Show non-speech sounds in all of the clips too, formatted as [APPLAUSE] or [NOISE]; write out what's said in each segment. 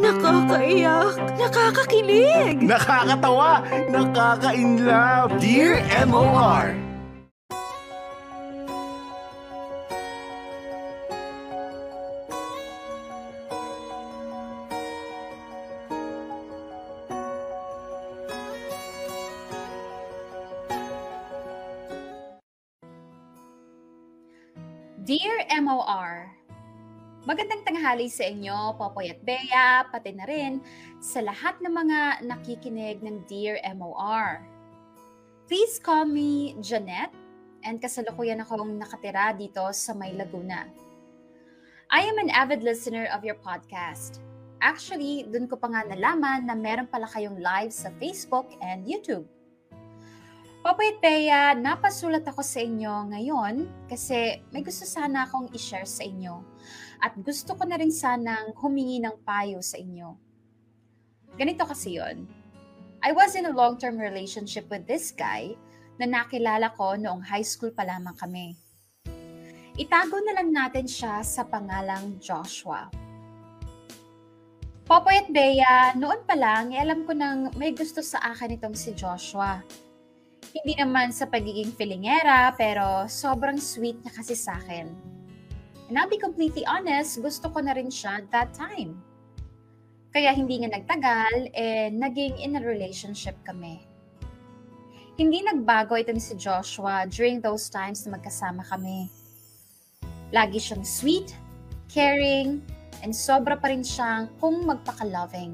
Nakakaiyak, nakakakilig, Nakakatawa, nakaka-inlove. Dear MOR. Tanghali sa inyo, Popoy at Bea, pati na rin sa lahat ng mga nakikinig ng Dear MOR. Please call me Jeanette and kasalukuyan akong nakatira dito sa May Laguna. I am an avid listener of your podcast. Actually, dun ko pa nga nalaman na meron pala kayong live sa Facebook and YouTube. Popoy at Bea, napasulat ako sa inyo ngayon kasi may gusto sana akong i-share sa inyo at gusto ko na rin sanang humingi ng payo sa inyo. Ganito kasi yon. I was in a long-term relationship with this guy na nakilala ko noong high school pa lamang kami. Itago na lang natin siya sa pangalang Joshua. Popoy at Bea, noon pa lang, eh, alam ko nang may gusto sa akin itong si Joshua. Hindi naman sa pagiging filingera, pero sobrang sweet niya kasi sa akin. And I'll be completely honest, gusto ko na rin siya that time. Kaya hindi nga nagtagal, eh, naging in a relationship kami. Hindi nagbago itong si Joshua during those times na magkasama kami. Lagi siyang sweet, caring, and sobra pa rin siyang kung magpaka-loving.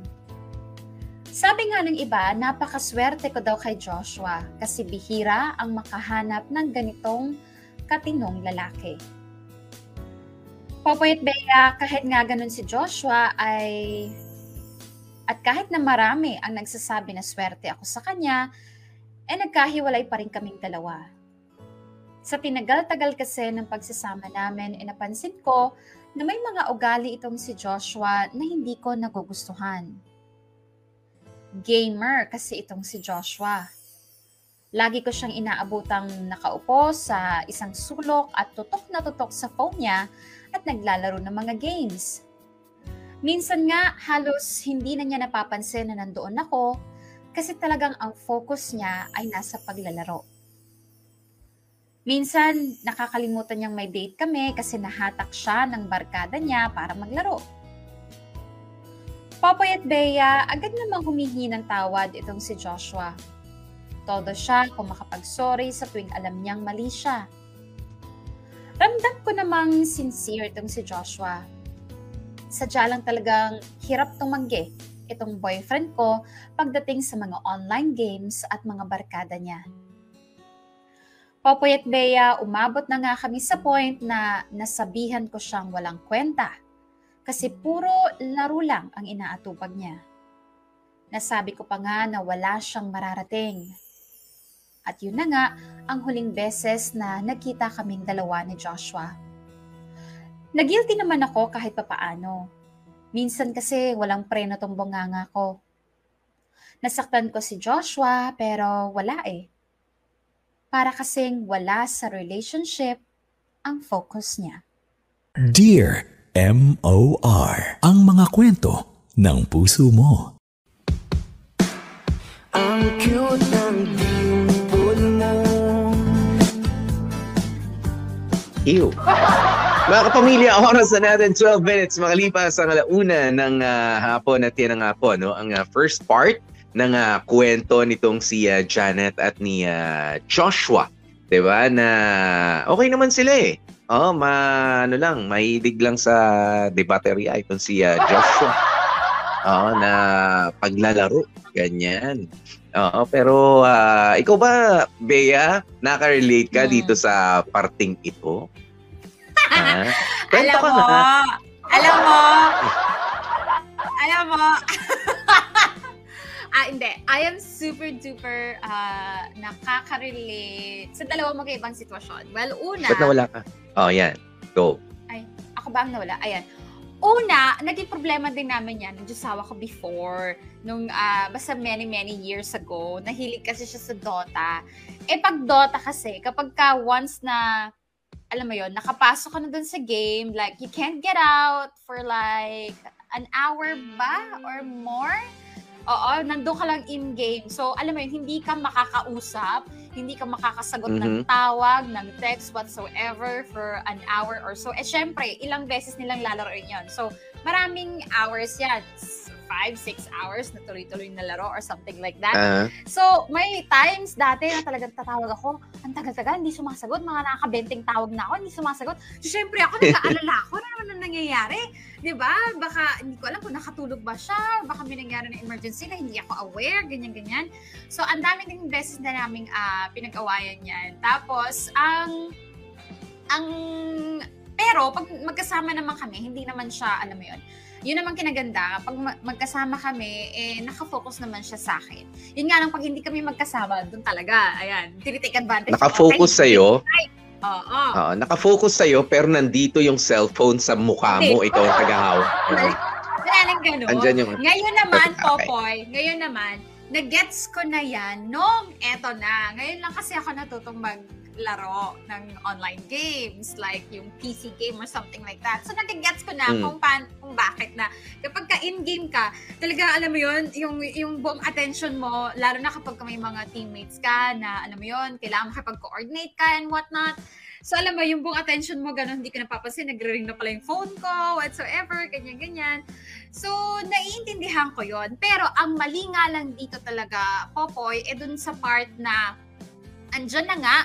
Sabi nga ng iba, napakaswerte ko daw kay Joshua kasi bihira ang makahanap ng ganitong katinong lalaki. Popoy at Bea, kahit nga ganun si Joshua ay at kahit na marami ang nagsasabi na swerte ako sa kanya, eh nagkahiwalay pa rin kaming dalawa. Sa tinagal-tagal kasi ng pagsasama namin, eh napansin ko na may mga ugali itong si Joshua na hindi ko nagugustuhan. Gamer kasi itong si Joshua. Lagi ko siyang inaabutang nakaupo sa isang sulok at tutok na tutok sa phone niya at naglalaro ng mga games. Minsan nga halos hindi na niya napapansin na nandoon ako kasi talagang ang focus niya ay nasa paglalaro. Minsan nakakalimutan niyang may date kami kasi nahatak siya ng barkada niya para maglaro. Popoy at Bea, agad namang humihingi ng tawad itong si Joshua. Todo siya kung makapag-sorry sa tuwing alam niyang mali siya. Ramdam ko namang sincere itong si Joshua. Sadya lang talagang hirap tumanggi itong boyfriend ko pagdating sa mga online games at mga barkada niya. Popoy at Bea, umabot na nga kami sa point na nasabihan ko siyang walang kwenta kasi puro laro lang ang inaatupag niya. Nasabi ko pa nga na wala siyang mararating. At yun na nga ang huling beses na nagkita kaming dalawa ni Joshua. Nagilty naman ako kahit papaano. Minsan kasi walang preno tong bunganga ko. Nasaktan ko si Joshua pero wala eh. Para kasing wala sa relationship ang focus niya. Dear M.O.R. Ang mga kwento ng puso mo. Ang cute ng Ew. Mga kapamilya, oras na natin 12 minutes makalipas ang alauna ng ah, hapon at yan nga po, no? ang ah, first part ng ah, kwento nitong si ah, Janet at ni ah, Joshua. 'Di ba Na okay naman sila eh. Oh, ma ano lang, mahilig lang sa debateria itong si ah, Joshua. Oo, na paglalaro, ganyan. Oo, pero ah, ikaw ba, Bea, naka-relate ka Hmm. dito sa parting ito? [LAUGHS] Kwento alam ka mo, nga. alam mo, [LAUGHS] alam mo, [LAUGHS] ah, hindi. I am super duper ah, nakaka-relate sa dalawang magkaibang sitwasyon. Well, una, Ba't nawala ka? Oh, yan. Go. ako ba ang nawala? Ayan. Una, naging problema din namin yan. Nagjusawa ko before. Nung, ah, basta many, many years ago. Nahilig kasi siya sa Dota. Eh, pag Dota kasi, kapag ka once na, alam mo yon nakapasok ka na dun sa game, like, you can't get out for like, an hour ba or more. Oo, nandun ka lang in-game. So, alam mo yun, hindi ka makakausap, hindi ka makakasagot ng tawag, ng text, whatsoever for an hour or so. Eh, syempre, ilang beses nilang lalaroin yon So, maraming hours yan. Five, six hours na tuloy-tuloy na laro or something like that. Ah, So, may times dati na talagang tatawag ako, ang tagal-tagal, hindi sumasagot, mga nakakabenteng tawag na ako, hindi sumasagot. So, syempre ako, nag-aalala ako, ano naman ang nangyayari? Di ba? Baka, hindi ko alam kung nakatulog ba siya, baka may nangyari na emergency na hindi ako aware, ganyan-ganyan. So, ang dami ding beses na naming ah, pinag-awayan yan. Tapos, ang, ang, pero, pag magkasama naman kami, hindi naman siya, alam mo yun, yun naman kinaganda, pag ma- magkasama kami, eh, nakafocus naman siya sa akin. Yun nga lang, pag hindi kami magkasama, doon talaga, ayan, tinitake advantage. nakafocus Okay, sa'yo. Oo. Oo, nakafocus sa'yo pero nandito yung cellphone sa mukha mo, ikaw ang. Wala lang ganun. Andyan yung... Ngayon naman, Okay. Popoy, ngayon naman, nag-gets ko na yan nung eto na. Ngayon lang kasi ako natutong maglaro ng online games, like yung PC game or something like that. So, nag-gets ko na Mm. kung, pan, kung bakit na kapag ka in-game ka, talaga alam mo yun, yung, yung buong attention mo, lalo na kapag ka may mga teammates ka na alam mo yun, kailangan makipag-coordinate ka and whatnot. So, alam mo, yung buong attention mo, ganun, hindi ka napapansin, nagre-ring na pala yung phone ko, whatsoever, ganyan-ganyan. So, naiintindihan ko yon Pero, ang mali nga lang dito talaga, Popoy, eh dun sa part na, andyan na nga,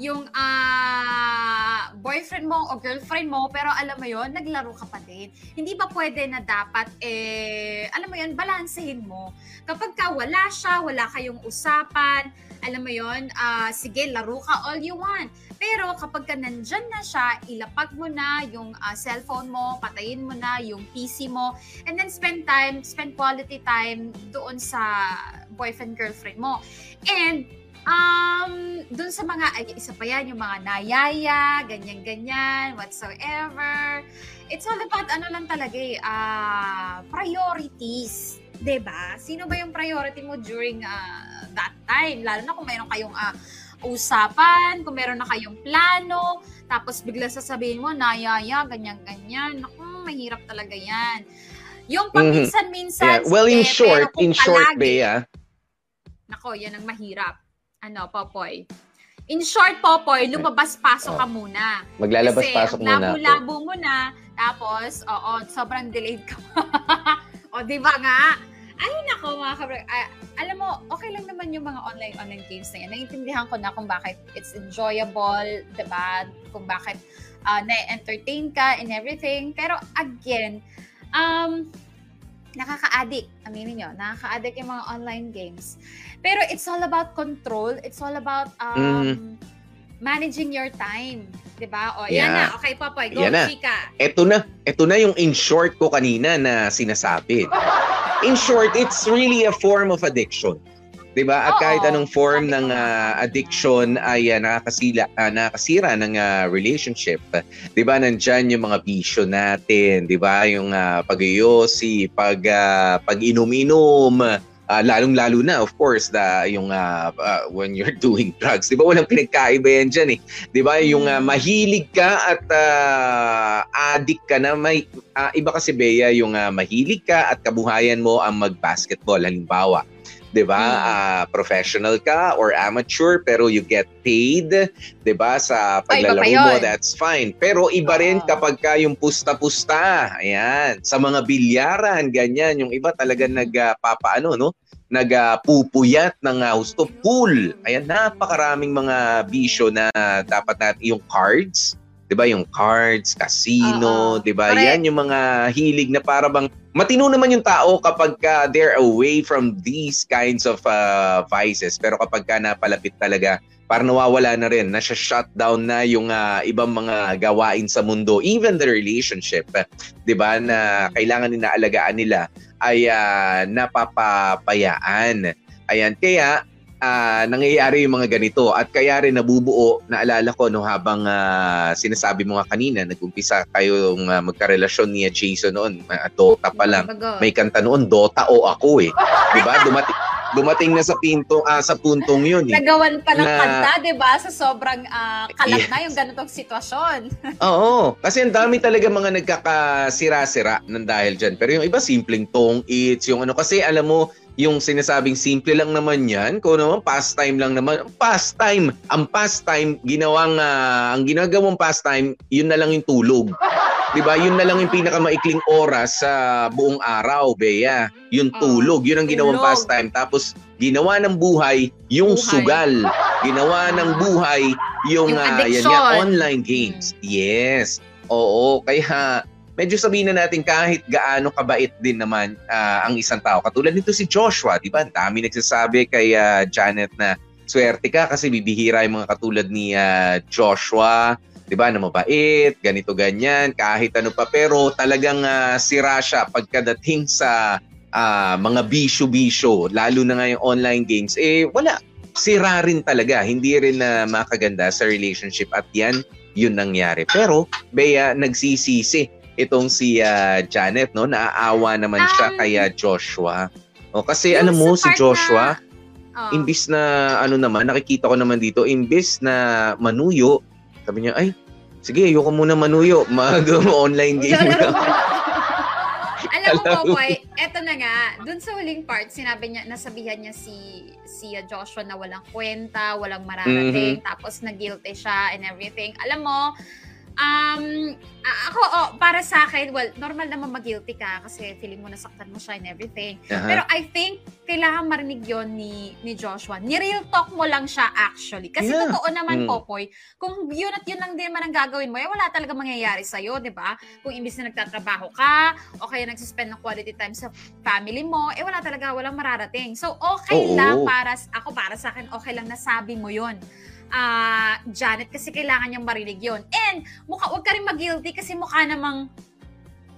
yung ah boyfriend mo o girlfriend mo, pero alam mo yon naglaro ka pa din. Hindi ba pwede na dapat, eh, alam mo yon balansehin mo. Kapag ka wala siya, wala kayong usapan, alam mo yon ah sige, laro ka all you want. Pero kapag ka nandyan na siya, ilapag mo na yung ah, cellphone mo, patayin mo na yung PC mo, and then spend time, spend quality time doon sa boyfriend, girlfriend mo. And Um, dun sa mga, ay, isa pa yan, yung mga nayaya, ganyan-ganyan, whatsoever. It's all about, ano lang talaga eh, ah, priorities. ba? Sino ba yung priority mo during ah, that time? Lalo na kung mayroon kayong ah, usapan, kung meron na kayong plano, tapos bigla sasabihin mo, nayaya, ganyan-ganyan. Naku, mahirap talaga yan. Yung paminsan-minsan, Yeah. Well, in sige, short, in short, palagi- Bea, Nako, yan ang mahirap. Ano, Popoy? In short, Popoy, lumabas-pasok ka muna. maglalabas-pasok Kasi, muna ako. labo-labo mo na, tapos, oo, sobrang delayed ka. [LAUGHS] o, di ba nga? Ay, nako, mga kabra. ah, alam mo, okay lang naman yung mga online-online games na yan. Naiintindihan ko na kung bakit it's enjoyable, di ba? Kung bakit ah, na-entertain ka and everything. Pero, again, um, nakaka-addict. Aminin nyo, nakaka-addict yung mga online games. Pero it's all about control. It's all about um, managing your time. 'Di ba? O, yan Yeah. na. Okay, Popoy. Go, Yan na. Chika. Eto na, eto na yung in short ko kanina na sinasabi. In short, it's really a form of addiction. 'Di ba? At Oo, kahit anong form ng ah, addiction ay ah, nakakasila ah, nakakasira ng ah, relationship. 'Di ba? Nandiyan yung mga bisyo natin, 'di ba? Yung uh, pag-iyosi, pag ah, pag-inom-inom, ah, lalong-lalo na of course da yung ah, ah, when you're [LAUGHS] doing drugs. 'Di ba? Walang pinagkaiba yan diyan eh. 'Di ba? Yung Mm. mahilig ka at ah, addict ka na may ah, iba kasi Bea yung ah, mahilig ka at kabuhayan mo ang mag-basketball halimbawa. 'Di ba? Ah, professional ka or amateur pero you get paid, 'di ba? Sa Ay, pa paglalaro mo, that's fine. Pero iba rin kapag ka yung pusta-pusta. Ayan, sa mga bilyaran ganyan, yung iba talaga nagpapaano no? nagpupuyat ng ah, husto pool. Ayan, napakaraming mga bisyo na dapat natin yung cards, 'di ba? Yung cards, casino. 'di ba? Yan yung mga hilig na para bang matino naman yung tao kapag ka they're away from these kinds of ah, vices. Pero kapag ka napalapit talaga, parang nawawala na rin, nasa shutdown na yung ah, ibang mga gawain sa mundo, even the relationship, 'di ba, na kailangan inaalagaan nila ay ah, napapapayaan. Ayan, kaya ah, nangyayari yung mga ganito at kaya rin nabubuo, naalala ko no habang ah, sinasabi mo nga kanina, nag-umpisa kayong ah, magkarelasyon ni Jason noon, ah, Dota pa lang. May kanta noon, Dota o ako eh. 'Di ba? Dumating dumating na sa pinto ah, sa puntong yun eh. Nagawan pa ng Na- kanta, di ba? Sa sobrang ah, kalat Yes. na yung ganitong sitwasyon. [LAUGHS] Oo, kasi ang dami talaga mga nagkakasira-sira ng dahil dyan. Pero yung iba, simpleng tong it's, yung ano, kasi alam mo, yung sinasabing simple lang naman yan, kung naman pastime lang naman, pastime, ang pastime, ginawang, ah, ang ginagawang pastime, yun na lang yung tulog. 'Di ba? Yun na lang yung pinakamaikling oras sa buong araw, Bea. Yung Oh, tulog, yun ang ginawang tulog. pastime. Tapos ginawa ng buhay yung Buhay. sugal. Ginawa ng buhay yung, Yung ah, yan nga, online games. Yes. Oo, kaya medyo sabihin na natin kahit gaano kabait din naman ah, ang isang tao. Katulad nito si Joshua, di ba? Ang dami nagsasabi kay ah, Janet na swerte ka kasi bibihira yung mga katulad ni ah, Joshua, 'di ba? Na mabait, ganito ganyan, kahit ano pa pero talagang ah, sira siya pagkadating sa ah, mga bisyo-bisyo, lalo na nga yung online games. Eh wala, sira rin talaga, hindi rin na makaganda sa relationship at yan yun nangyari. Pero Bea nagsisisi itong si ah, Janet no, naaawa naman siya Um, kay ah, Joshua. O kasi alam mo si Joshua, na- Oh. imbis na ano naman, nakikita ko naman dito, imbis na manuyo, sabi niya, ay, sige, ayoko muna manuyo, mag-online game [LAUGHS] mo. Alam mo. Popoy, eto na nga, dun sa huling part, sinabi niya, nasabihan niya si si uh, Joshua na walang kwenta, walang mararating, tapos na-guilty siya and everything. Alam mo, um, ako, oh, para sa akin, well, normal naman mag-guilty ka kasi feeling mo nasaktan mo siya and everything. Aha. Pero I think, kailangan marinig yon ni, ni Joshua. Ni-real talk mo lang siya actually. Kasi Yeah. totoo naman, Mm. Popoy, kung yun at yun lang din naman ang gagawin mo, eh wala talaga mangyayari sa'yo, di ba? Kung imbis na nagtatrabaho ka, o kaya nagsispend ng quality time sa family mo, eh wala talaga, walang mararating. So, okay Oo. lang para, ako para sa akin, okay lang nasabi mo yun. Ah, Janet, kasi kailangan niyang marinig yun. And, mukha, wag ka rin mag-guilty kasi mukha namang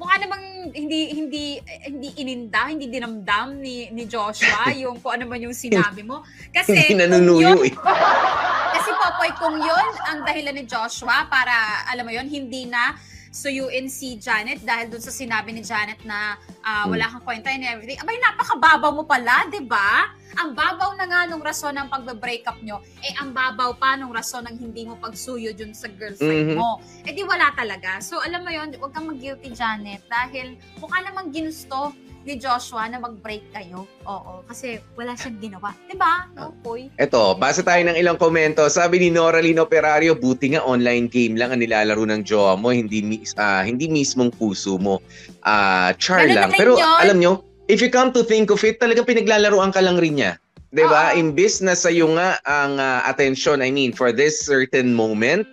mukha namang hindi hindi eh, hindi ininda, hindi dinamdam ni ni Joshua [LAUGHS] yung kung ano man yung sinabi mo. Kasi Hindi nanunuyo yun- eh. [LAUGHS] kasi Popoy, kung yun ang dahilan ni Joshua para, alam mo yun, hindi na suyuin si Janet dahil dun sa sinabi ni Janet na ah, wala kang kwenta and everything. Abay, napakababaw mo pala, di ba? Ang babaw na nga nung rason ng pagbe-break up nyo, eh ang babaw pa nung rason ng hindi mo pagsuyo dun sa girlfriend Mhm. mo. Eh di wala talaga. So alam mo yun, huwag kang mag-guilty, Janet, dahil mukha namang ginusto ni Joshua na mag-break kayo. Oo, kasi wala siyang ginawa. Di ba? No, boy. Eto, basa tayo ng ilang komento. Sabi ni Nora Lino Operario, buti nga online game lang ang nilalaro ng jowa mo, hindi mis- ah, hindi mismong puso mo. Ah, char Ganun lang. Pero yun. alam nyo, if you come to think of it, talagang pinaglalaroan ka lang rin niya. 'Di ba? Imbis na sa iyo nga ang ah, attention, I mean, for this certain moment,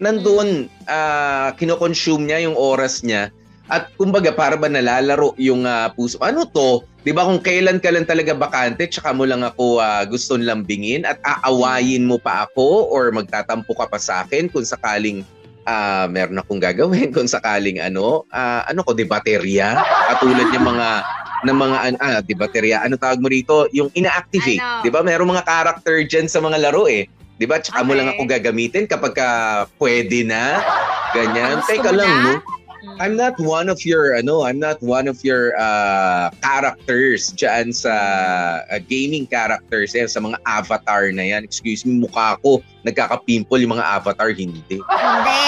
nandoon ah, kino-consume niya yung oras niya at kumbaga para ba nalalaro yung ah, puso. Ano to? 'Di ba kung kailan ka lang talaga bakante, tsaka mo lang ako ah, gusto lambingin at aawayin mo pa ako or magtatampo ka pa sa akin kung sakaling ah meron akong gagawin kung sakaling ano, ah, ano ko, debaterya, katulad ng mga ng mga an- ah, debaterya, ano tawag mo rito? Yung ina-activate, Ano? 'di ba? Merong mga character diyan sa mga laro eh. 'Di ba? Tsaka mo lang Okay. ako gagamitin kapag ka pwede na. Ganyan. Gusto Teka mo lang, na? no? Mm. I'm not one of your ano, I'm not one of your uh, characters diyan sa uh, gaming characters yan, sa mga avatar na yan. Excuse me, mukha ko nagkaka-pimple yung mga avatar hindi. [LAUGHS] Hindi.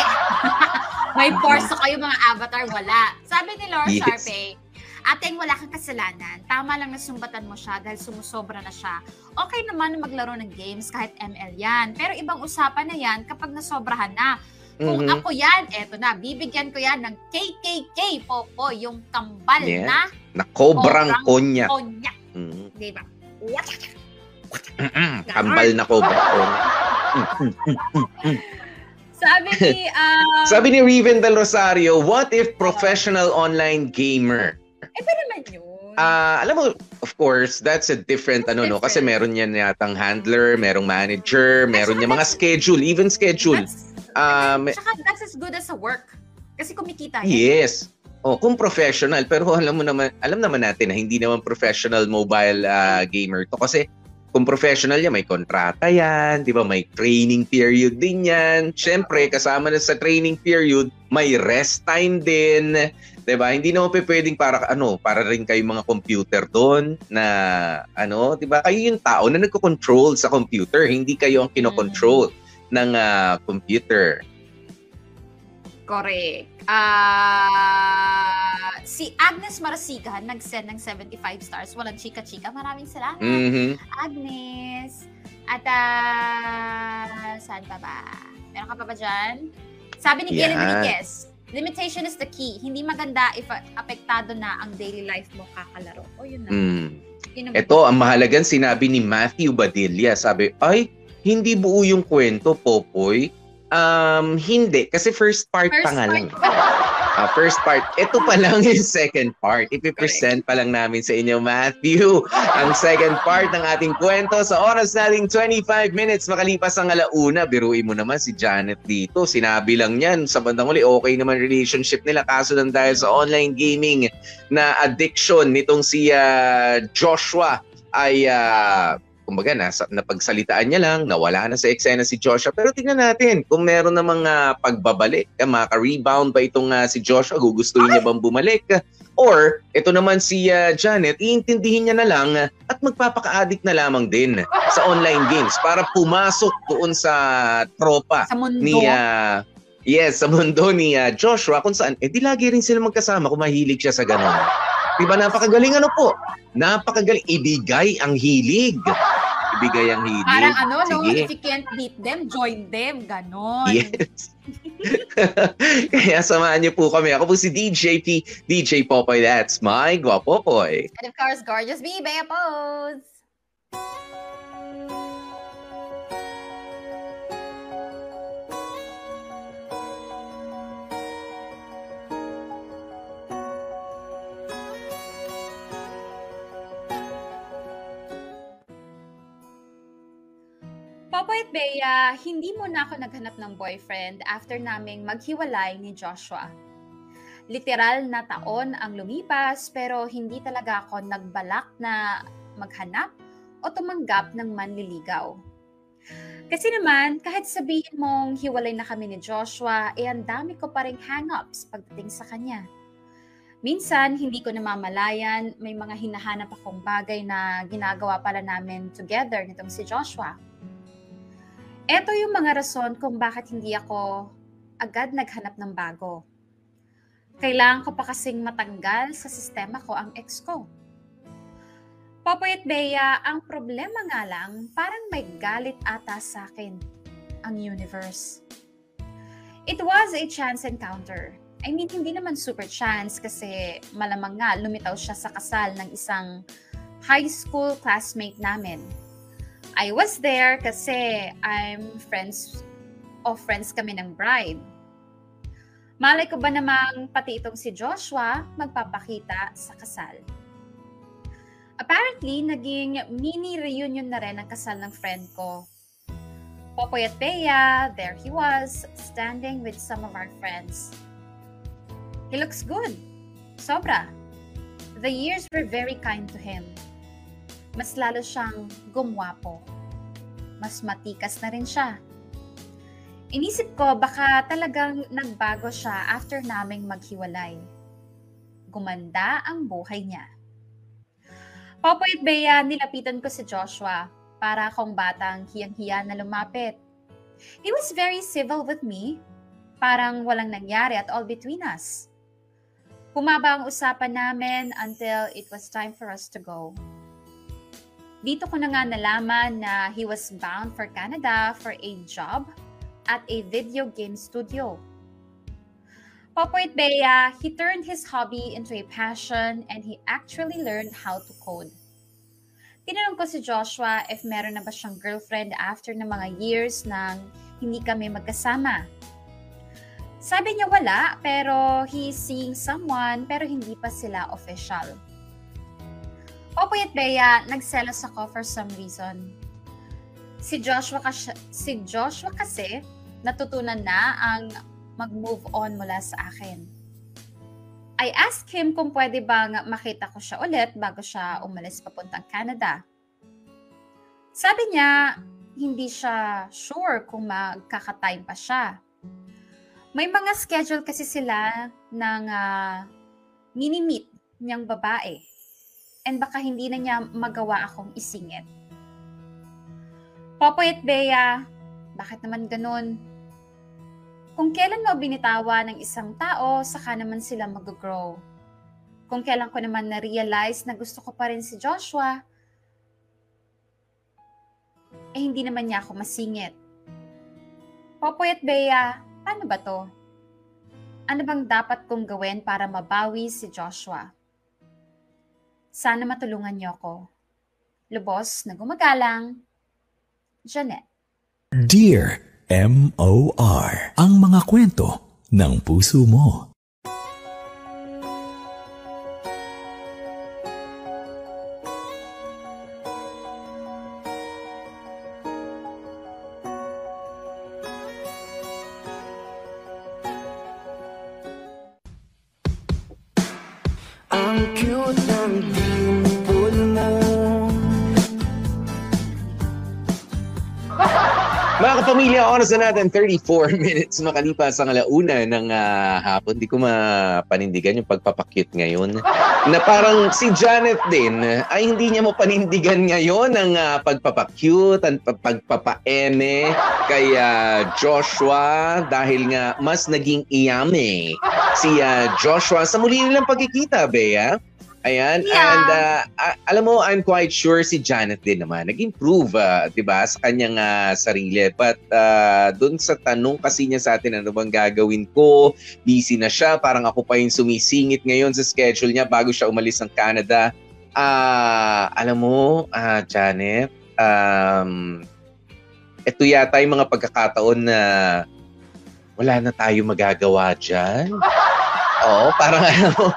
[LAUGHS] May force kayo mga avatar, wala. Sabi ni Laura Yes. Sharpe, Ating wala kang kasalanan. Tama lang na sumbatan mo siya dahil sumusobra na siya. Okay naman na maglaro ng games kahit ML yan. Pero ibang usapan na yan kapag nasobrahan na. Kung Mhm. ako yan, eto na, bibigyan ko yan ng KKK, Popo, yung kambal Yes. na Na kobrang Kobrang konyak. konyak. Mhm. Di ba? Mm-mm. Kambal na cobra. [LAUGHS] Sabi ni, ah, [LAUGHS] Sabi ni Riven Del Rosario, what if professional online gamer? eh, pa naman yun. Ah, alam mo, of course, that's a different ano no kasi meron yan yatang handler, merong manager, meron niya mga schedule, even schedule. That's, Then, tsaka that's as good as a work. Kasi kumikita yan. Yes. Oh, kung professional, pero alam mo naman, alam naman natin na hindi naman professional mobile ah, gamer to kasi kung professional yan, may kontrata yan, di ba? May training period din yan. Siyempre, kasama na sa training period, may rest time din. Di ba? Hindi naman pwedeng para, ano, para rin kayo mga computer doon na, ano, di ba? Kayo yung tao na nagko-control sa computer. Hindi kayo ang kinokontrol ng ah, computer. Correct. Ah, si Agnes Marasigan nag-send ng 75 stars. Walang chika-chika. Maraming salamat. Mhm. Agnes. At ah, saan pa ba? Meron ka pa ba dyan? Sabi ni Gillian. Enriquez, limitation is the key. Hindi maganda if apektado na ang daily life mo kakalaro. O yun na. Mm. Yun ang- Ito, ang mahalagang sinabi ni Matthew Badilla. Sabi, ay, hindi buo yung kwento, Popoy. Um, hindi. Kasi first part First pa nga part lang. [LAUGHS] Ah, first part. Ito pa lang yung second part. Ipipresent pa lang namin sa inyo, Matthew. Ang second part ng ating kwento sa oras nating 25 minutes makalipas ang alauna. Biruin mo naman si Janet dito. Sinabi lang yan. Sa bandang uli, okay naman relationship nila. Kaso lang dahil sa online gaming na addiction nitong si ah, Joshua ay ah, kumbaga nasa, napagsalitaan niya lang, nawala na sa eksena si Joshua. Pero tingnan natin kung meron na mga pagbabalik, eh, maka-rebound ba itong ah, si Joshua, gugustuhin niya bang bumalik? Or ito naman si ah, Janet, iintindihin niya na lang ah, at magpapaka-addict na lamang din sa online games para pumasok doon sa tropa Sa mundo. ni ah, Yes, sa mundo ni ah, Joshua kung saan eh di lagi rin sila magkasama kung mahilig siya sa ganun. Diba napakagaling ano po? Napakagaling ibigay ang hilig. Ibigay ang hilig. Parang ano, no? Sige. If you can't beat them, join them. Ganon. Yes. [LAUGHS] Kaya samahan niyo po kami. Ako po si DJ P, DJ Popoy. That's my Guapopoy. And of course, gorgeous me, Bea Pose. Popoy at Bea, hindi muna ako naghanap ng boyfriend after naming maghiwalay ni Joshua. Literal na taon ang lumipas pero hindi talaga ako nagbalak na maghanap o tumanggap ng manliligaw. Kasi naman, kahit sabihin mong hiwalay na kami ni Joshua, eh ang dami ko pa ring hang-ups pagdating sa kanya. Minsan, hindi ko namamalayan, may mga hinahanap akong bagay na ginagawa pala namin together nitong si Joshua. Ito yung mga rason kung bakit hindi ako agad naghanap ng bago. Kailangan ko pa kasing matanggal sa sistema ko ang ex ko. Popoy at Bea, ang problema nga lang, parang may galit ata sa akin, ang universe. It was a chance encounter. I mean, hindi naman super chance kasi malamang nga lumitaw siya sa kasal ng isang high school classmate namin. I was there kasi I'm friends of friends kami ng bride. Malay ko ba namang pati itong si Joshua magpapakita sa kasal. Apparently, naging mini reunion na rin ang kasal ng friend ko. Popoy at Bea, there he was, standing with some of our friends. He looks good. Sobra. The years were very kind to him. Mas lalo siyang gumwapo. Mas matikas na rin siya. Inisip ko baka talagang nagbago siya after naming maghiwalay. Gumanda ang buhay niya. Popoy at Bea, nilapitan ko si Joshua para akong batang hiyang-hiya na lumapit. He was very civil with me. Parang walang nangyari at all between us. Humaba ang usapan namin until it was time for us to go. Dito ko na nga nalaman na he was bound for Canada for a job at a video game studio. Popoy at Bea, he turned his hobby into a passion and he actually learned how to code. Tinanong ko si Joshua if meron na ba siyang girlfriend after ng mga years nang hindi kami magkasama. Sabi niya wala, pero he's seeing someone pero hindi pa sila official. Popoy at Bea, nagselos ako for some reason. Si Joshua, kasi, si Joshua kasi natutunan na ang mag-move on mula sa akin. I asked him kung pwede bang makita ko siya ulit bago siya umalis papuntang Canada. Sabi niya, hindi siya sure kung magkaka-time pa siya. May mga schedule kasi sila ng uh, mini-meet niyang babae. And baka hindi na niya magawa akong isingit. Popoy at Bea, bakit naman ganun? Kung kailan mo binitawa ng isang tao, saka naman sila mag-grow. Kung kailan ko naman na-realize na gusto ko pa rin si Joshua, eh hindi naman niya ako masingit. Popoy at Bea, paano ba to? Ano bang dapat kong gawin para mabawi si Joshua? Sana matulungan niyo ako. Lubos na gumagalang, Janet. Dear M.O.R. Ang mga kwento ng puso mo. Mga kapamilya, oras na natin 34 [LAUGHS] minutes makalipas ang alauna ng ah, hapon. Di ko mapanindigan yung pagpapakyut ngayon. Na parang si Janet din, ay hindi niya mo panindigan ngayon ang uh, pagpapakyut, ang pa- pagpapaene kay ah, Joshua dahil nga mas naging iyame si ah, Joshua sa muli nilang pagkikita, Bea. Ayan, Yeah. and uh, alam mo, I'm quite sure si Janet din naman, nag-improve, uh, 'di ba, sa kanyang uh, sarili. But uh, dun sa tanong kasi niya sa atin, ano bang gagawin ko? Busy na siya, parang ako pa yung sumisingit ngayon sa schedule niya bago siya umalis ng Canada. Ah, alam mo, ah, Janet, um, ito yata yung mga pagkakataon na wala na tayo magagawa dyan. [LAUGHS] Oo, parang alam mo,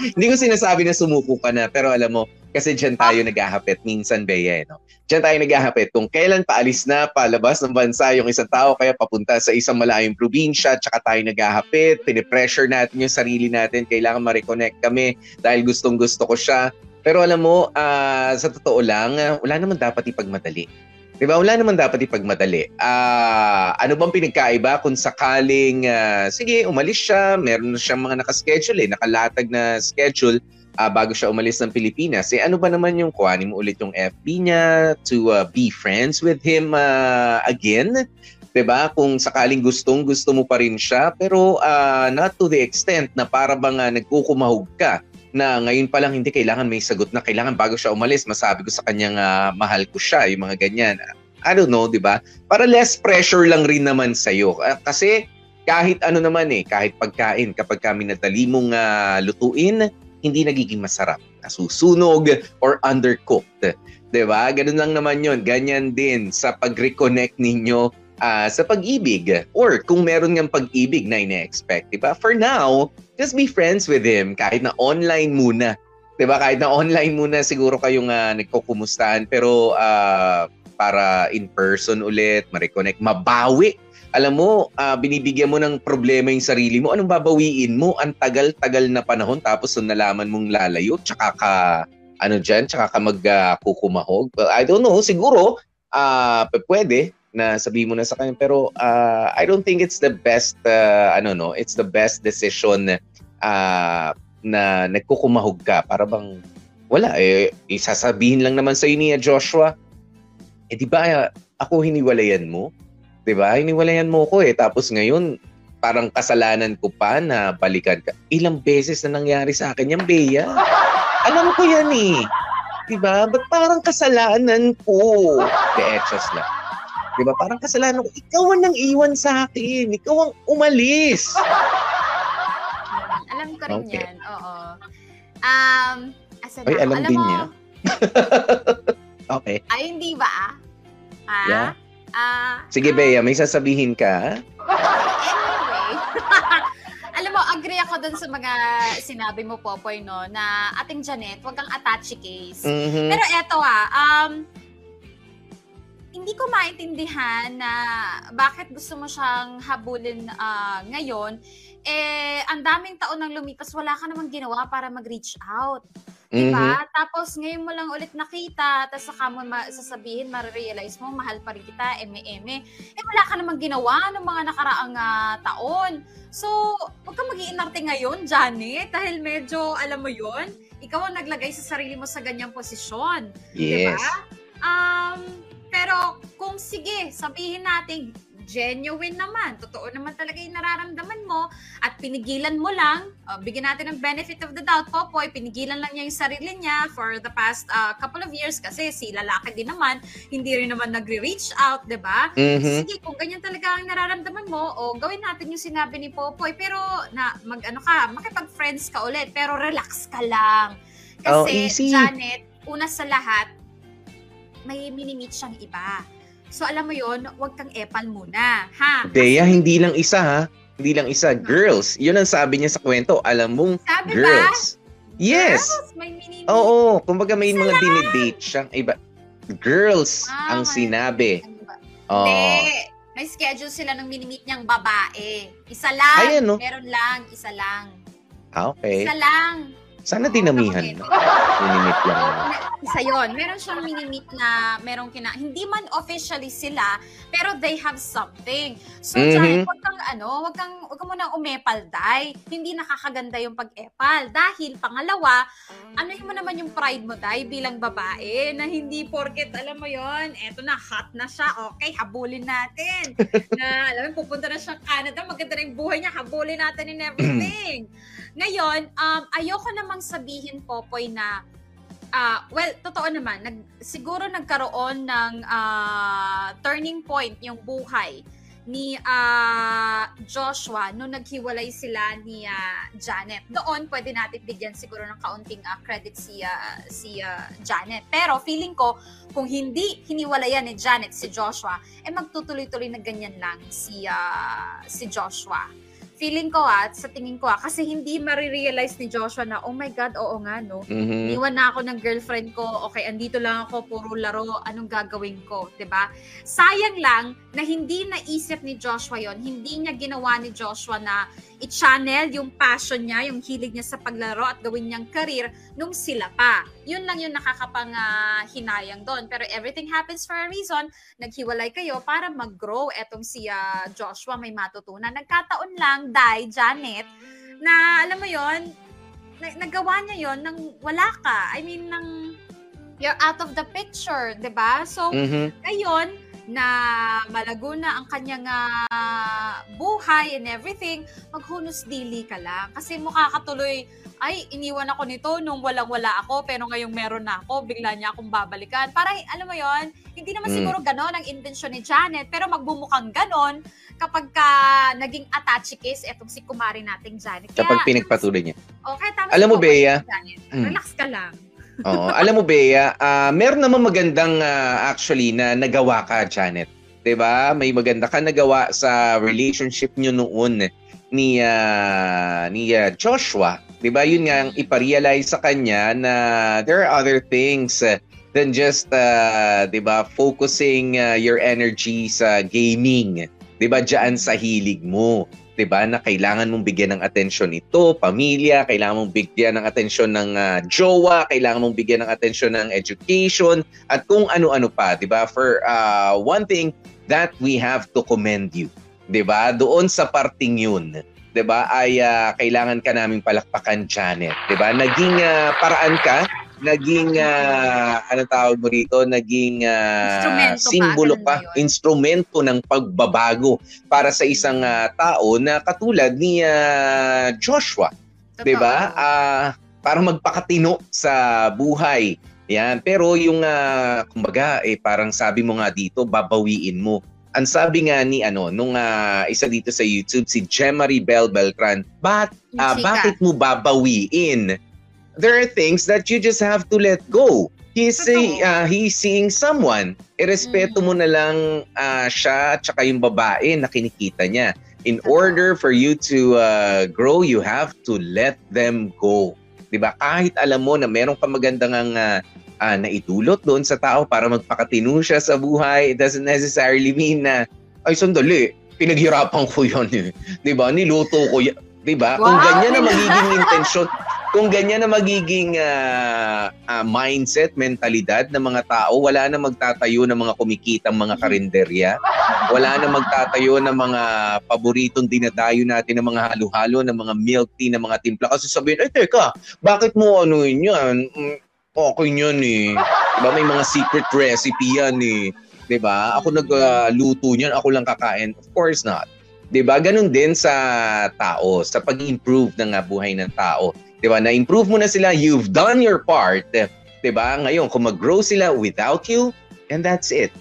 hindi ko sinasabi na sumuko ka na, pero alam mo, kasi dyan tayo naghahapit minsan, Bea, eh, no? Dyan tayo naghahapit kung kailan paalis na, palabas ng bansa yung isang tao, kaya papunta sa isang malayong probinsya, tsaka tayo naghahapit, pinipressure natin yung sarili natin, kailangan ma-reconnect kami dahil gustong gusto ko siya. Pero alam mo, ah, sa totoo lang, wala naman dapat ipagmadali. Di ba? Wala naman dapat ipagmadali. Ah, ano bang pinagkaiba kung sakaling, ah, sige, umalis siya, meron na siyang mga nakaschedule, eh, nakalatag na schedule ah, bago siya umalis ng Pilipinas. Eh, ano ba naman yung kuhanin mo ulit yung FB niya to ah, be friends with him ah, again? 'Di ba? Kung sakaling gustong gusto mo pa rin siya, pero ah, not to the extent na para bang ah, nagkukumahog ka na ngayon pa lang hindi kailangan may sagot na kailangan bago siya umalis masabi ko sa kanyang ah, mahal ko siya yung mga ganyan I don't know, 'di ba? Para less pressure lang rin naman sa iyo. kasi kahit ano naman eh, kahit pagkain kapag kami nadali mong ah, lutuin, hindi nagiging masarap. Nasusunog or undercooked. 'Di ba? Ganun lang naman 'yon. Ganyan din sa pag-reconnect ninyo ah, sa pag-ibig or kung meron ngang pag-ibig na ine-expect, 'di ba? For now, just be friends with him kahit na online muna. 'Di ba? Kahit na online muna siguro kayong uh, nagkukumustahan pero ah, para in person ulit, ma-reconnect, mabawi. Alam mo, ah, binibigyan mo ng problema yung sarili mo. Anong babawiin mo? Ang tagal-tagal na panahon tapos nung nalaman mong lalayo, tsaka ka ano diyan, tsaka ka magkukumahog. Well, I don't know, siguro p- pwede na sabihin mo na sa kanya. Pero ah, I don't think it's the best ah, ano no, it's the best decision ah, na nagkukumahog ka. Para bang wala eh isasabihin lang naman sa ni Joshua eh di ba ako hiniwalayan mo? 'di ba hiniwalayan mo ko eh. Tapos ngayon parang kasalanan ko pa na balikan ka. Ilang beses na nangyari sa akin yan Bea. Alam ko yan eh. 'di ba? Ba't parang kasalanan ko? De etchos lang 'di ba parang kasalanan ko ikaw ang nang iwan sa akin ikaw ang umalis Alam ko rin Okay. yan, oo. Um, asa Ay, na? alam din mo, niya. [LAUGHS] okay Ay, hindi ba? Ah? Yeah. Ah, sige Bea may sasabihin ka anyway. [LAUGHS] Alam mo, agree ako dun sa mga sinabi mo, Popoy, no, na ating Janet, wag kang attache case. Mhm. Pero eto ah, um, hindi ko maintindihan na bakit gusto mo siyang habulin ah, ngayon. Eh, ang daming taon nang lumipas, wala ka namang ginawa para mag-reach out. Diba? Tapos ngayon mo lang ulit nakita, tapos saka mo ma- sasabihin, marirealize mo, mahal pa rin kita, eme-eme. Eh wala ka namang ginawa ng mga nakaraang ah, taon. So, huwag kang mag-iinarte ngayon, Janet, dahil medyo, alam mo yon ikaw ang naglagay sa sarili mo sa ganyang posisyon. Yes. Diba? Um, pero kung sige, sabihin natin, genuine naman, totoo naman talaga yung nararamdaman mo, at pinigilan mo lang, uh, bigyan natin ng benefit of the doubt, Popoy, pinigilan lang niya yung sarili niya for the past uh, couple of years kasi si lalaki din naman, hindi rin naman nagre-reach out, 'di ba? Mhm. Sige, kung ganyan talaga ang nararamdaman mo, o gawin natin yung sinabi ni Popoy, pero na mag-ano ka, makipag-friends ka ulit, pero relax ka lang. Oh, Kasi, easy. Janet, una sa lahat, may minimit siyang iba. So, alam mo yon wag kang epal muna, ha? Bea, hindi lang isa ha. Hindi lang isa. Girls. Yun ang sabi niya sa kwento. Alam mong Sabi ba? girls. Yes. Girls, may minimit. Oo. Kumbaga may mga dinidate siyang iba. Girls Ah, ang sinabi. Ba? Oo. Hindi. May schedule sila ng minimit niyang babae. Isa lang. Ayan, no? Meron lang. Isa lang. Ah, okay. Isa lang. Sana dinamihan. [LAUGHS] Minimit lang. Isa yon. Meron siyang minimit na merong kina... Hindi man officially sila, pero they have something. So, Mhm. Janet, wag kang ano, wag kang, wag kang munang umepal, Day. Hindi nakakaganda yung pag-epal. Dahil, pangalawa, ano mo naman yung pride mo, Day, bilang babae, na hindi porket, alam mo yon eto na, hot na siya, okay, habulin natin. [LAUGHS] na, alam mo, pupunta na siya Canada, maganda na yung buhay niya, habulin natin in everything. [CLEARS THROAT] Ngayon, um, ayoko namang sabihin, Popoy, na ah, well, totoo naman, nag, siguro nagkaroon ng ah, turning point yung buhay ni ah, Joshua nung naghiwalay sila ni ah, Janet. Doon pwede natin bigyan siguro ng kaunting ah, credit si ah, si ah, Janet. Pero feeling ko kung hindi hiniwalayan ni Janet si Joshua, eh magtutuloy-tuloy na ganyan lang si ah, si Joshua feeling ko at sa tingin ko ah, kasi hindi marirealize ni Joshua na, oh my God, oo nga, no? Mhm. Iwan na ako ng girlfriend ko, okay, andito lang ako, puro laro, anong gagawin ko, ba? Sayang lang na hindi naisip ni Joshua yon hindi niya ginawa ni Joshua na i-channel yung passion niya, yung hilig niya sa paglaro at gawin niyang career nung sila pa. Yun lang yung nakakapang ah, hinayang doon. Pero everything happens for a reason. Naghiwalay kayo para mag-grow etong si ah, Joshua may matutunan. Nagkataon lang, Dai, Janet, na alam mo yon na- nagawa niya yon nang wala ka. I mean, nang you're out of the picture, 'di ba? So, Mhm. ngayon na malago na ang kanyang ah, buhay and everything, maghunos dili ka lang. Kasi mukha ka tuloy, ay, iniwan ako nito nung walang-wala ako, pero ngayong meron na ako, bigla niya akong babalikan. Para, alam mo yon hindi naman Mm. siguro ganon ang intensyon ni Janet, pero magbumukhang ganon kapag ka naging attache case etong si kumari nating Janet. Kapag Kaya, pinagpatuloy niya. Okay, tama Alam mo, Bea, Janet. Mm. Relax ka lang. Oo. Alam mo, Bea, ah, meron naman magandang ah, actually na nagawa ka, Janet. 'Di ba? May maganda ka nagawa sa relationship nyo noon ni ah, ni ah, Joshua. 'Di ba? Yun nga ang iparealize sa kanya na there are other things than just ah, 'di ba, focusing ah, your energy sa gaming. 'Di ba? Diyan sa hilig mo. 'Di ba na kailangan mong bigyan ng atensyon ito, pamilya, kailangan mong bigyan ng atensyon ng ah, jowa, kailangan mong bigyan ng atensyon ng education at kung ano-ano pa, 'di ba? For ah, one thing that we have to commend you, 'di ba? Doon sa parting 'yun, 'di ba? Ay ah, kailangan ka naming palakpakan, Janet, 'di ba? Naging ah, paraan ka naging ah, ano tawag mo rito, naging ah, Instrumento simbolo ba yun? instrumento ng pagbabago para sa isang ah, tao na katulad ni ah, Joshua, 'di ba? Ah, para magpakatino sa buhay. Yan, pero yung ah, kumbaga eh parang sabi mo nga dito, babawiin mo. Ang sabi nga ni ano nung ah, isa dito sa YouTube si Jemary Bell Beltran, "But Yung ah, chika. bakit mo babawiin? There are things that you just have to let go. He's Totoo. ah, he's seeing someone. Irespeto Mm. mo na lang ah, siya at saka yung babae na kinikita niya. In order for you to ah, grow, you have to let them go. 'Di ba? Kahit alam mo na meron ka magandang ang ah, ah, naidulot doon sa tao para magpakatino siya sa buhay, it doesn't necessarily mean na ay sandali, pinaghirapan ko 'yon eh. [LAUGHS] 'Di ba? Niluto ko yan. 'Di ba? Kung Wow, ganyan ang nila- magiging [LAUGHS] intensyon, kung ganyan na magiging ah, ah, mindset, mentalidad ng mga tao, wala na magtatayo ng mga kumikitang mga karinderya. Wala na magtatayo ng mga paboritong dinadayo natin ng mga halo-halo, ng mga milk tea, ng mga timpla. Kasi sabihin, ay teka, bakit mo ano yun yan? Mm, Okay yun eh. Diba may mga secret recipe yan eh. 'Di ba? Ako nagluto niyan, ako lang kakain. Of course not. 'Di ba? Ganun din sa tao, sa pag-improve ng ah, buhay ng tao. 'Di ba? Na-improve mo na sila, you've done your part. 'Di ba? Ngayon, kung mag-grow sila without you, and that's it.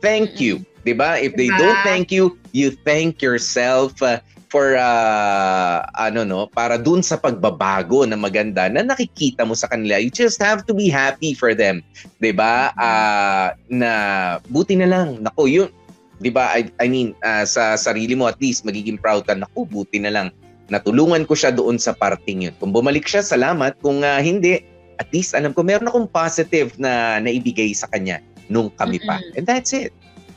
Thank you. 'Di ba? If they Diba? don't thank you, you thank yourself uh, for uh, ano no, para dun sa pagbabago na maganda na nakikita mo sa kanila. You just have to be happy for them. 'Di ba? Ah, na buti na lang. Nako, yun 'di ba? I, I mean, ah, sa sarili mo at least magiging proud ka. Nako, buti na lang. Natulungan ko siya doon sa parting yun. Kung bumalik siya, salamat. Kung ah, hindi, at least alam ko meron akong positive na naibigay sa kanya nung kami pa. Mm-mm. And that's it.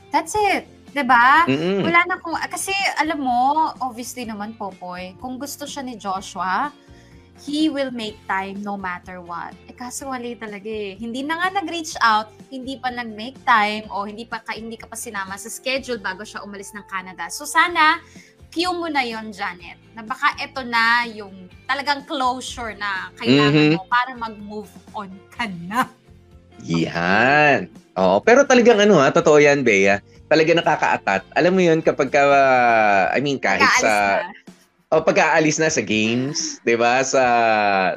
That's it. 'Di ba? Mm-mm. Wala na kung, kasi alam mo, obviously naman, Popoy, kung gusto siya ni Joshua, he will make time no matter what. Eh kaso wali talaga eh. Hindi na nga nag-reach out, hindi pa nag-make time, o hindi pa ka, hindi ka pa sinama sa schedule bago siya umalis ng Canada. So sana, cue mo na yon Janet, na baka ito na yung talagang closure na kailangan Mhm. mo para mag-move on ka na. Yan. Oo, pero talagang ano ha, totoo yan, Bea. Talaga nakakaatat. Alam mo yun kapag ka, I mean, kahit Kaalis sa, na. O pag-aalis na sa games, 'di ba? Sa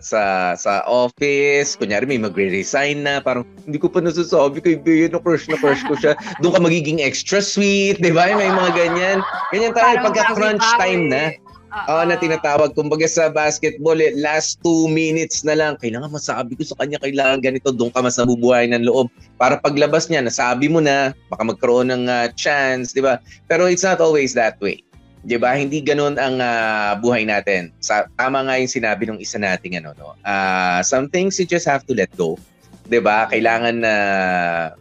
sa sa office, kunyari may magre-resign na, parang hindi ko pa nasasabi kay Bea na crush na crush ko siya. [LAUGHS] Doon ka magiging extra sweet, 'di ba? May mga ganyan. Ganyan tayo Parang pagka crunch time na. Oo. Oo, na tinatawag. Kumbaga sa basketball, eh, last two minutes na lang. Kailangan masabi ko sa kanya, kailangan ganito. Doon ka mas nabubuhay ng loob. Para paglabas niya, nasabi mo na, baka magkaroon ng ah, chance, di ba? Pero it's not always that way. Di ba? Hindi ganun ang ah, buhay natin. Sa, tama nga yung sinabi ng isa nating ano, no? Ah, some things you just have to let go. 'di ba? Kailangan na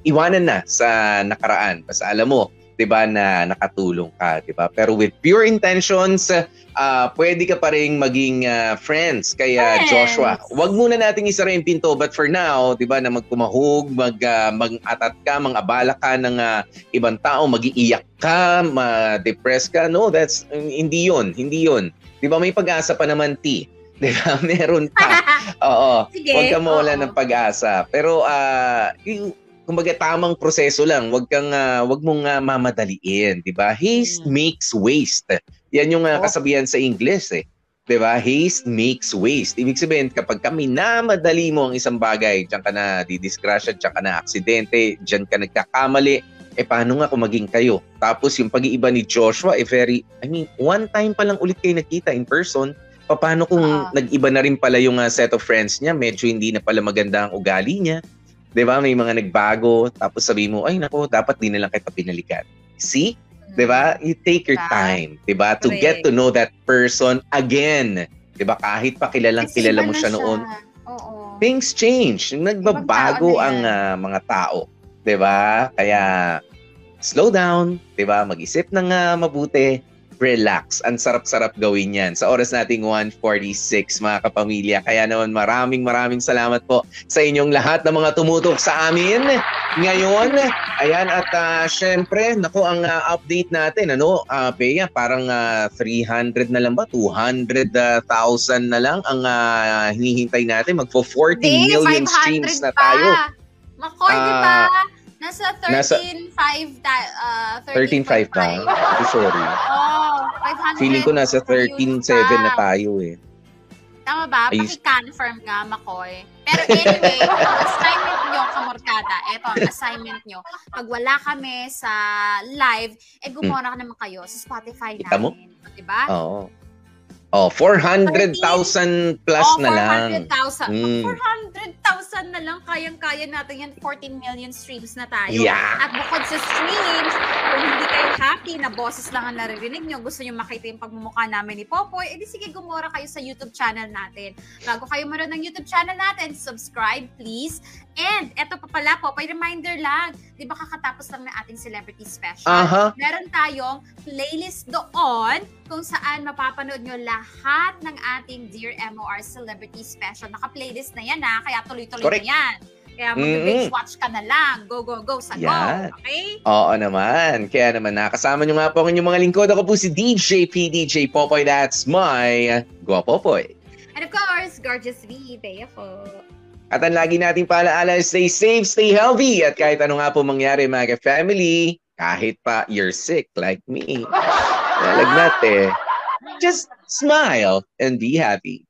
iwanan na sa nakaraan. Basta alam mo, 'di ba na nakatulong ka, 'di ba? Pero with pure intentions, ah pwede ka pa ring maging ah, friends kaya Friends. Joshua. Wag muna nating isara yung pinto but for now, 'di ba, na magkumahog, mag ah, mag-atat ka, mang-abala ka ng ah, ibang tao, magiiyak ka, ma-depress ka. No, that's hindi 'yon, hindi 'yon. 'Di ba may pag-asa pa naman, T. [LAUGHS] 'Di ba? Meron pa. [LAUGHS] Oo. Sige. Huwag kang mawala ng pag-asa. Pero ah yung kumbaga tamang proseso lang. Huwag kang ah, wag mong ah, mamadaliin, 'di ba? Haste Mm. makes waste. Yan yung Oh. kasabihan sa English eh. 'Di ba? Haste makes waste. Ibig sabihin kapag kami namadali mo ang isang bagay, diyan ka na didisgrasya, diyan ka na aksidente, diyan ka nagkakamali, eh paano nga kung maging kayo? Tapos yung pag-iiba ni Joshua, eh very, I mean, one time pa lang ulit kayo nakita in person, paano kung Ah. nag-iba na rin pala yung ah, set of friends niya, medyo hindi na pala maganda ang ugali niya. 'Di ba? May mga nagbago, tapos sabi mo, ay nako, dapat di na lang kita pinalikan. See? 'Di ba? You take your time, 'di ba? To get to know that person again. 'Di ba? Kahit pa kilalang Kasi kilala mo na siya noon, Oo. things change. Nagbabago ang ah, mga tao. 'Di ba? Kaya slow down, 'di ba? Mag-isip ng ah, mabuti, relax. Ang sarap-sarap gawin 'yan. Sa oras nating 1:46 mga kapamilya. Kaya naman maraming maraming salamat po sa inyong lahat ng mga tumutok sa amin ngayon. Ayan at ah, syempre, nako ang ah, update natin ano, ah, Bea, parang ah, 300 na lang ba? 200,000 na lang ang ah, hinihintay natin. Magpo 40 Hindi, million 500 streams na tayo. Makoy, di ba? Nasa nasa- 13.5 ta- uh, 13.5 pa. 13.5. Oh, sorry. Oh, 500. Feeling ko nasa views 13.7 na tayo eh. Tama ba? Paki-confirm nga, Makoy. Pero anyway, [LAUGHS] assignment nyo, kamorkada. Eto, ang assignment nyo. Pag wala kami sa live, eh gumora naman kayo sa Spotify. Kita mo? namin. Diba? Oo. Oh, 400,000 plus oh, na lang. 400,000. Mm. 400,000 na lang. Kayang-kaya natin yan. 14 million streams na tayo. Yeah. At bukod sa streams, kung hindi kayo happy na boses lang ang naririnig nyo, gusto nyo makita yung pagmumukha namin ni Popoy, edi sige, gumora kayo sa YouTube channel natin. Bago kayo manood ng YouTube channel natin, subscribe please. And eto pa pala, Popoy, reminder lang. Di ba kakatapos lang ng ating celebrity special? Aha. Meron tayong playlist doon kung saan mapapanood nyo lahat ng ating Dear MOR Celebrity Special. Naka-playlist na yan ha, kaya tuloy-tuloy Correct. na yan. Kaya Mm-mm. mag-binge watch ka na lang. Go, go, go sa Yan. go. Okay? Oo naman. Kaya naman nakasama nyo nga po ang inyong mga lingkod. Ako po si DJ PDJ Popoy. That's my Guapopoy. And of course, Gorgeous V, Bea po. At ang lagi nating paalaala, stay safe, stay healthy. At kahit ano nga po mangyari mga family, kahit pa you're sick like me, [LAUGHS] eh, just smile and be happy.